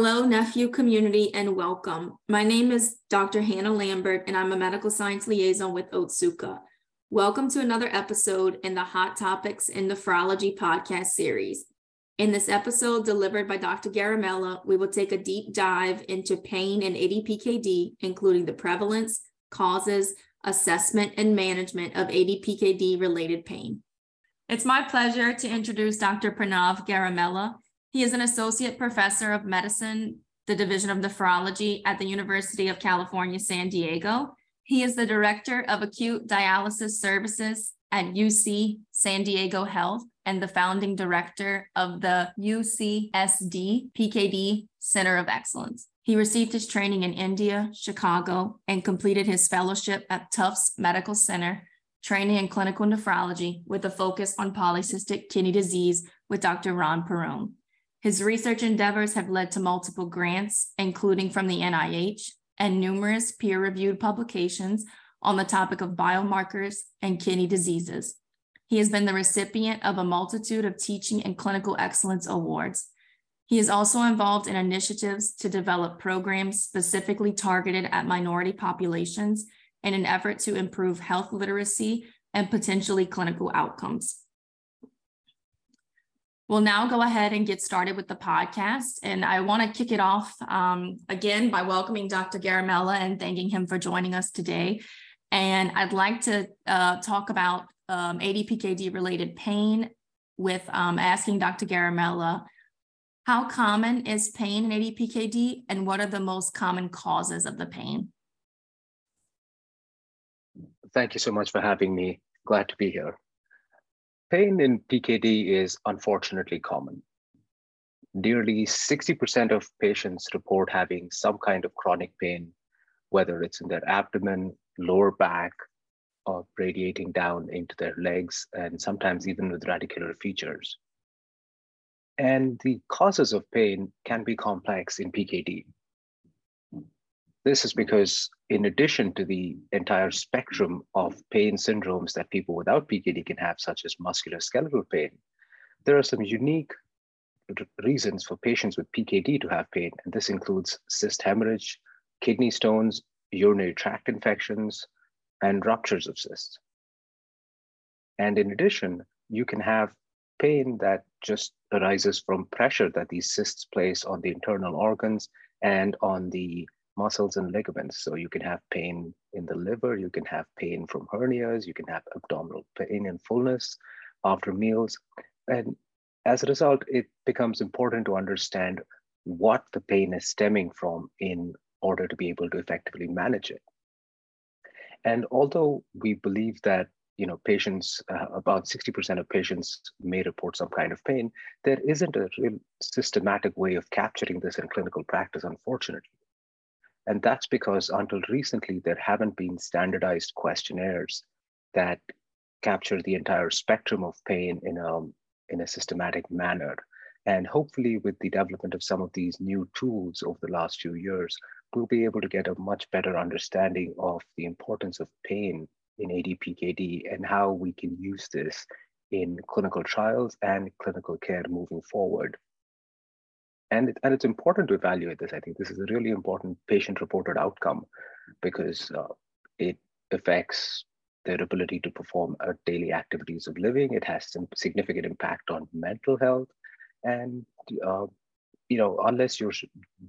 Hello, NephU community, and welcome. My name is Dr. Hannah Lambert, and I'm a medical science liaison with Otsuka. Welcome to another episode in the Hot Topics in Nephrology podcast series. In this episode, delivered by Dr. Garimella, we will take a deep dive into pain and ADPKD, including the prevalence, causes, assessment, and management of ADPKD related pain. It's my pleasure to introduce Dr. Pranav Garimella. He is an associate professor of medicine, the Division of Nephrology at the University of California, San Diego. He is the director of acute dialysis services at UC San Diego Health and the founding director of the UCSD PKD Center of Excellence. He received his training in India, Chicago, and completed his fellowship at Tufts Medical Center, training in clinical nephrology with a focus on polycystic kidney disease with Dr. Ron Perrone. His research endeavors have led to multiple grants, including from the NIH and numerous peer reviewed publications on the topic of biomarkers and kidney diseases. He has been the recipient of a multitude of teaching and clinical excellence awards. He is also involved in initiatives to develop programs specifically targeted at minority populations in an effort to improve health literacy and potentially clinical outcomes. We'll now go ahead and get started with the podcast. And I want to kick it off um, again by welcoming Dr. Garimella and thanking him for joining us today. And I'd like to uh, talk about um, ADPKD related pain with um, asking Dr. Garimella, how common is pain in ADPKD and what are the most common causes of the pain? Thank you so much for having me. Glad to be here. Pain in PKD is unfortunately common. Nearly 60% of patients report having some kind of chronic pain, whether it's in their abdomen, lower back, or radiating down into their legs, and sometimes even with radicular features. And the causes of pain can be complex in PKD. This is because, in addition to the entire spectrum of pain syndromes that people without PKD can have, such as musculoskeletal pain, there are some unique reasons for patients with PKD to have pain. And this includes cyst hemorrhage, kidney stones, urinary tract infections, and ruptures of cysts. And in addition, you can have pain that just arises from pressure that these cysts place on the internal organs and on the muscles and ligaments. So you can have pain in the liver, you can have pain from hernias, you can have abdominal pain and fullness after meals. And as a result, it becomes important to understand what the pain is stemming from in order to be able to effectively manage it. And although we believe that you know patients uh, about 60% of patients may report some kind of pain there isn't a real systematic way of capturing this in clinical practice unfortunately and that's because until recently, there haven't been standardized questionnaires that capture the entire spectrum of pain in a, in a systematic manner. And hopefully, with the development of some of these new tools over the last few years, we'll be able to get a much better understanding of the importance of pain in ADPKD and how we can use this in clinical trials and clinical care moving forward and, it, and it's important to evaluate this. I think this is a really important patient reported outcome because uh, it affects their ability to perform uh, daily activities of living. It has some significant impact on mental health. And, uh, you know, unless you're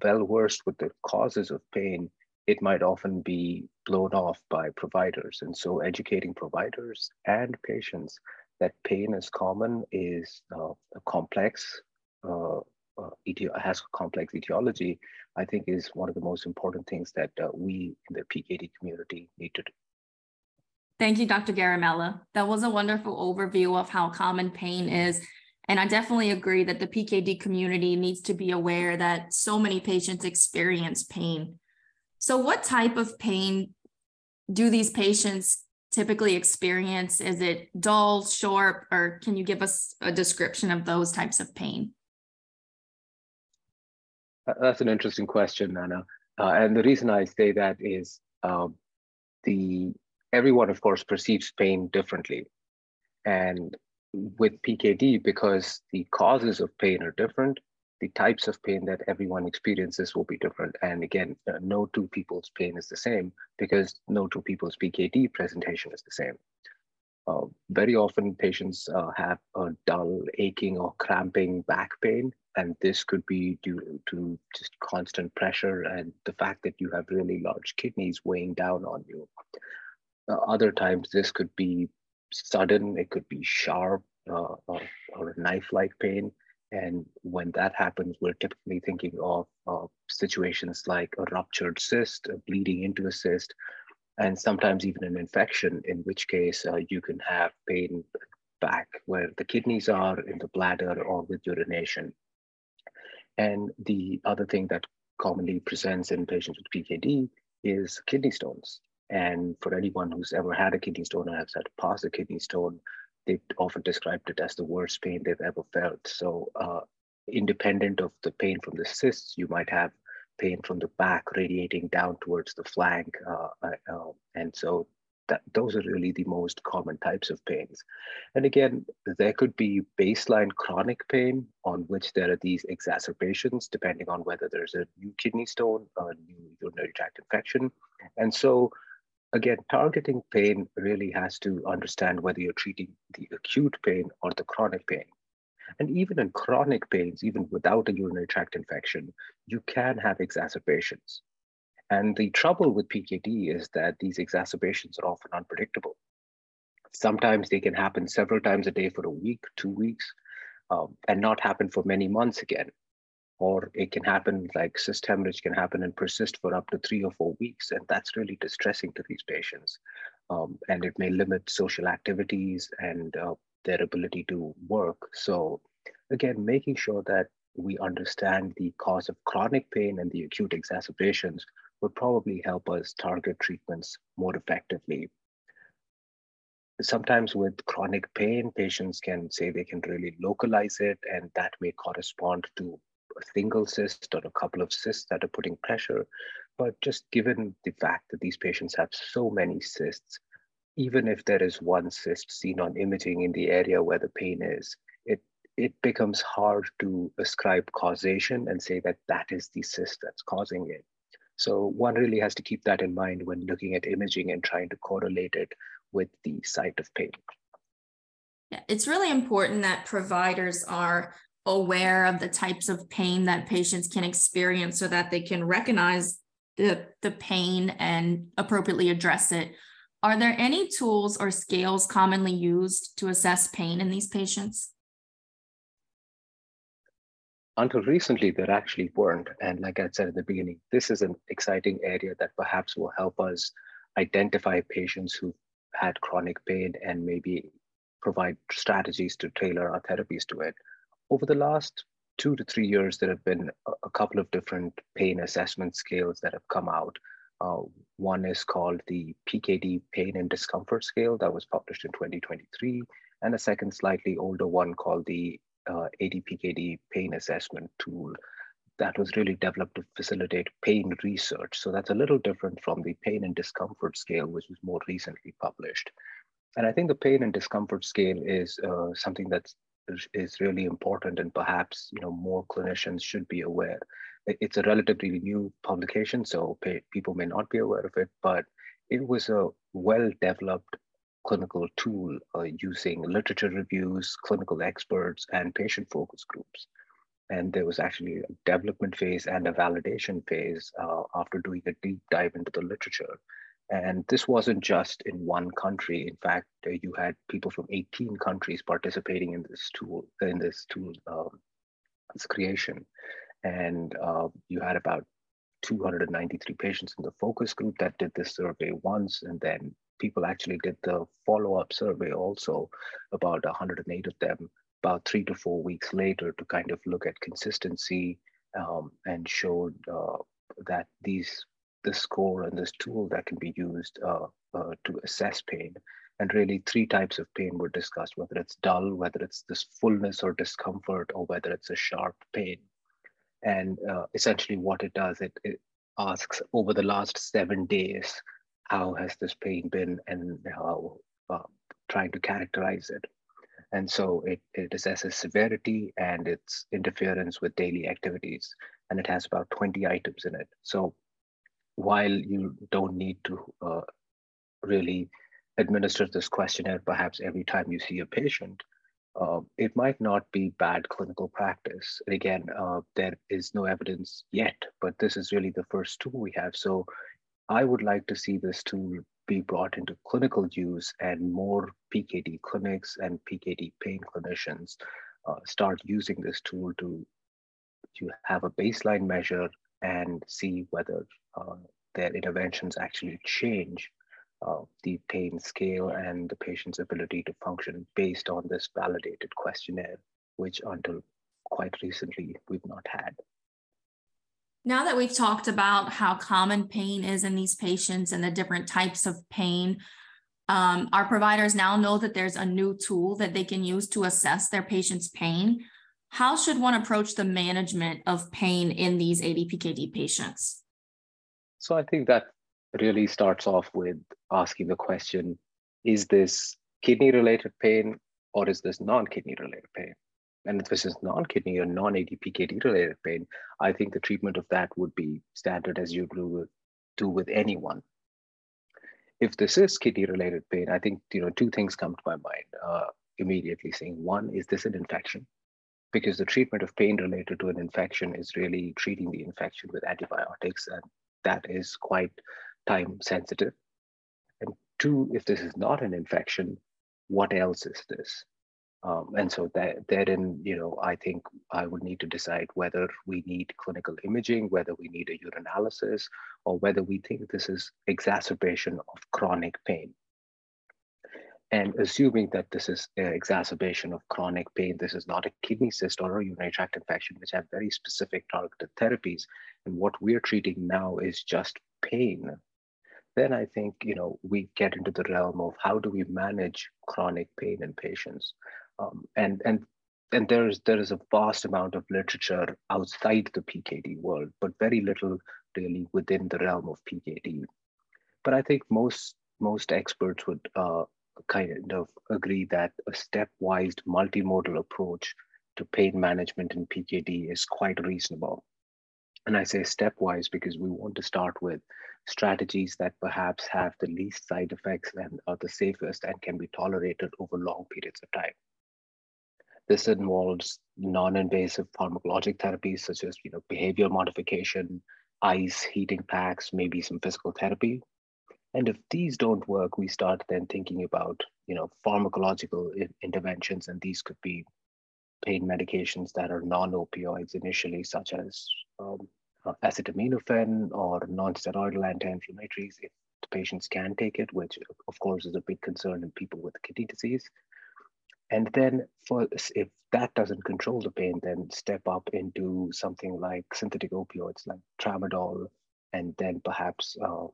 well versed with the causes of pain, it might often be blown off by providers. And so educating providers and patients that pain is common is uh, complex uh, uh, has complex etiology, I think is one of the most important things that uh, we in the PKD community need to do. Thank you, Dr. Garimella. That was a wonderful overview of how common pain is. And I definitely agree that the PKD community needs to be aware that so many patients experience pain. So, what type of pain do these patients typically experience? Is it dull, sharp, or can you give us a description of those types of pain? That's an interesting question, Hannah. Uh, and the reason I say that is um, the everyone, of course, perceives pain differently. And with PKD, because the causes of pain are different, the types of pain that everyone experiences will be different. And again, uh, no two people's pain is the same because no two people's PKD presentation is the same. Uh, very often patients uh, have a dull aching or cramping back pain, and this could be due to just constant pressure and the fact that you have really large kidneys weighing down on you. Uh, other times, this could be sudden, it could be sharp uh, or, or knife-like pain. And when that happens, we're typically thinking of situations like a ruptured cyst, a bleeding into a cyst, and sometimes even an infection, in which case uh, you can have pain back where the kidneys are, in the bladder, or with urination. And the other thing that commonly presents in patients with PKD is kidney stones. And for anyone who's ever had a kidney stone or has had to pass a kidney stone, they've often described it as the worst pain they've ever felt. So, uh, independent of the pain from the cysts, you might have pain from the back radiating down towards the flank. Uh, uh, uh, and so, that, those are really the most common types of pains. And again, there could be baseline chronic pain on which there are these exacerbations, depending on whether there's a new kidney stone, a new urinary tract infection. And so, again, targeting pain really has to understand whether you're treating the acute pain or the chronic pain. And even in chronic pains, even without a urinary tract infection, you can have exacerbations. And the trouble with PKD is that these exacerbations are often unpredictable. Sometimes they can happen several times a day for a week, two weeks, um, and not happen for many months again or it can happen like cyst hemorrhage can happen and persist for up to three or four weeks. And that's really distressing to these patients. Um, and it may limit social activities and uh, their ability to work. So again, making sure that we understand the cause of chronic pain and the acute exacerbations would probably help us target treatments more effectively. Sometimes with chronic pain, patients can say they can really localize it, and that may correspond to a single cyst or a couple of cysts that are putting pressure. But just given the fact that these patients have so many cysts, even if there is one cyst seen on imaging in the area where the pain is, it, it becomes hard to ascribe causation and say that that is the cyst that's causing it. So one really has to keep that in mind when looking at imaging and trying to correlate it with the site of pain. Yeah, it's really important that providers are aware of the types of pain that patients can experience so that they can recognize the, the pain and appropriately address it. Are there any tools or scales commonly used to assess pain in these patients? Until recently, there actually weren't. And like I said at the beginning, this is an exciting area that perhaps will help us identify patients who've had chronic pain and maybe provide strategies to tailor our therapies to it over the last two to three years, there have been a, couple of different pain assessment scales that have come out. Uh, one is called the PKD Pain and Discomfort Scale that was published in 2023, and a second slightly older one called the uh, ADPKD Pain Assessment Tool that was really developed to facilitate pain research. So that's a little different from the Pain and Discomfort Scale, which was more recently published. And I think the pain and discomfort scale is uh, something that's is really important and perhaps you know more clinicians should be aware it's a relatively new publication so people may not be aware of it but it was a well developed clinical tool uh, using literature reviews clinical experts and patient focus groups and there was actually a development phase and a validation phase uh, after doing a deep dive into the literature and this wasn't just in one country. In fact, uh, you had people from 18 countries participating in this tool, in this tool, um, its creation. And uh, you had about 293 patients in the focus group that did this survey once, and then people actually did the follow-up survey also, about 108 of them, about three to four weeks later to kind of look at consistency um, and showed uh, that these this score and this tool that can be used uh, uh, to assess pain. And really, three types of pain were discussed whether it's dull, whether it's this fullness or discomfort, or whether it's a sharp pain. And uh, essentially, what it does, it, it asks over the last seven days, how has this pain been, and how uh, trying to characterize it. And so it, it assesses severity and its interference with daily activities. And it has about 20 items in it. So while you don't need to uh, really administer this questionnaire perhaps every time you see a patient, uh, it might not be bad clinical practice. And again, uh, there is no evidence yet, but this is really the first tool we have. So I would like to see this tool be brought into clinical use and more PKD clinics and PKD pain clinicians uh, start using this tool to, to have a baseline measure and see whether uh, their interventions actually change uh, the pain scale and the patient's ability to function based on this validated questionnaire, which until quite recently we've not had. Now that we've talked about how common pain is in these patients and the different types of pain, um, our providers now know that there's a new tool that they can use to assess their patient's pain. How should one approach the management of pain in these ADPKD patients? So I think that really starts off with asking the question is this kidney related pain or is this non kidney related pain? And if this is non-kidney or non-ADPKD related pain, I think the treatment of that would be standard as you do with, do with anyone. If this is kidney related pain, I think you know two things come to my mind uh, immediately. Saying one is this an infection? Because the treatment of pain related to an infection is really treating the infection with antibiotics, and that is quite time sensitive. And two, if this is not an infection, what else is this? Um, and so that therein, you know, I think I would need to decide whether we need clinical imaging, whether we need a urinalysis, or whether we think this is exacerbation of chronic pain. And assuming that this is an exacerbation of chronic pain, this is not a kidney cyst or a urinary tract infection, which have very specific targeted therapies. And what we're treating now is just pain. Then I think, you know, we get into the realm of how do we manage chronic pain in patients? Um, and and and there is there is a vast amount of literature outside the PKD world, but very little really within the realm of PKD. But I think most most experts would uh, kind of agree that a stepwise multimodal approach to pain management in PKD is quite reasonable. And I say stepwise because we want to start with strategies that perhaps have the least side effects and are the safest and can be tolerated over long periods of time. This involves non-invasive pharmacologic therapies such as you know, behavior modification, ice, heating packs, maybe some physical therapy. And if these don't work, we start then thinking about you know, pharmacological interventions, and these could be pain medications that are non-opioids initially, such as um, acetaminophen or non-steroidal anti-inflammatories if the patients can take it, which of course is a big concern in people with kidney disease. And then for if that doesn't control the pain, then step up into something like synthetic opioids like tramadol, and then perhaps uh,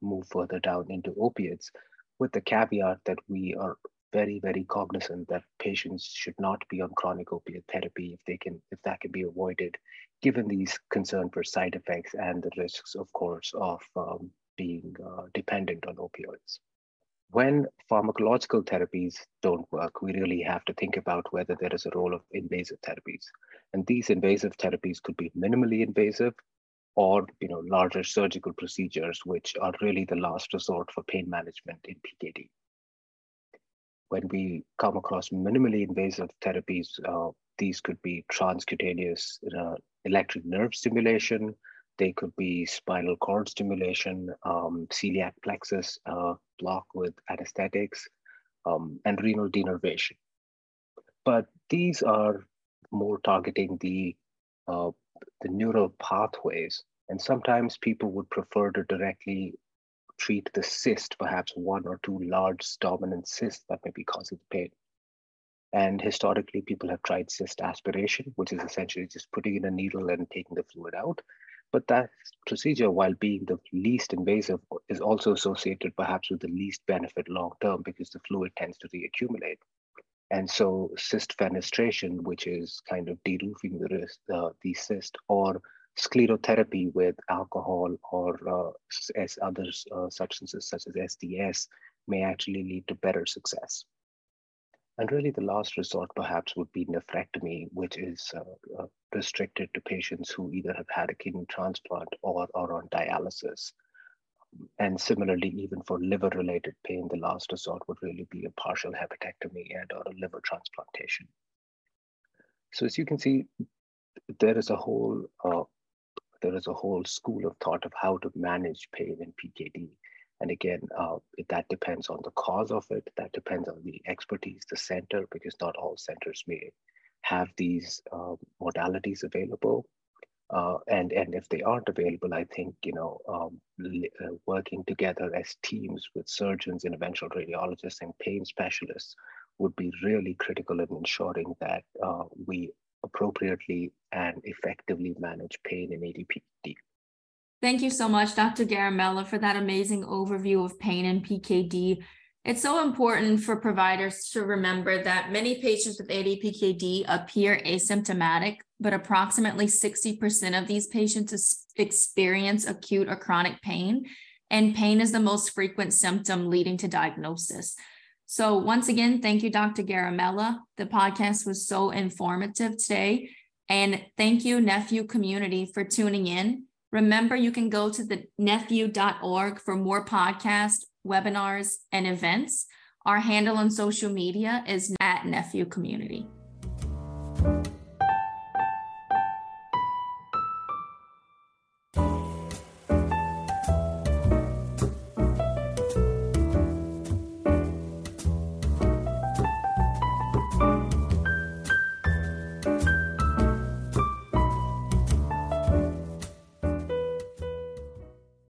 move further down into opiates, with the caveat that we are very, very cognizant that patients should not be on chronic opiate therapy if they can, if that can be avoided, given these concern for side effects and the risks, of course, of um, being uh, dependent on opioids when pharmacological therapies don't work, we really have to think about whether there is a role of invasive therapies. And these invasive therapies could be minimally invasive or you know, larger surgical procedures, which are really the last resort for pain management in PKD. When we come across minimally invasive therapies, uh, these could be transcutaneous uh, electric nerve stimulation, they could be spinal cord stimulation, um, celiac plexus uh, block with anesthetics, um, and renal denervation. But these are more targeting the, uh, the neural pathways. And sometimes people would prefer to directly treat the cyst, perhaps one or two large dominant cysts that may be causing pain. And historically, people have tried cyst aspiration, which is essentially just putting in a needle and taking the fluid out. But that procedure, while being the least invasive, is also associated perhaps with the least benefit long term because the fluid tends to reaccumulate. And so cyst fenestration, which is kind of deroofing the, uh, the cyst, or sclerotherapy with alcohol or uh, as other uh, substances such as SDS may actually lead to better success. And really, the last resort perhaps would be nephrectomy, which is uh, uh, restricted to patients who either have had a kidney transplant or are on dialysis. And similarly, even for liver related pain, the last resort would really be a partial hepatectomy and or a liver transplantation. So as you can see, there is a whole uh, there is a whole school of thought of how to manage pain in PKD. And again, uh, that depends on the cause of it. That depends on the expertise, the center, because not all centers may have these uh, modalities available. Uh, and and if they aren't available, I think you know um, uh, working together as teams with surgeons, interventional radiologists, and pain specialists would be really critical in ensuring that uh, we appropriately and effectively manage pain in ADPKD. Thank you so much, Dr. Garimella, for that amazing overview of pain in PKD. It's so important for providers to remember that many patients with ADPKD appear asymptomatic, but approximately 60% of these patients experience acute or chronic pain, and pain is the most frequent symptom leading to diagnosis. So, once again, thank you, Dr. Garimella. The podcast was so informative today. And thank you, NephU community, for tuning in. Remember, you can go to the nephu.org for more podcasts, webinars, and events. Our handle on social media is at NephU Community.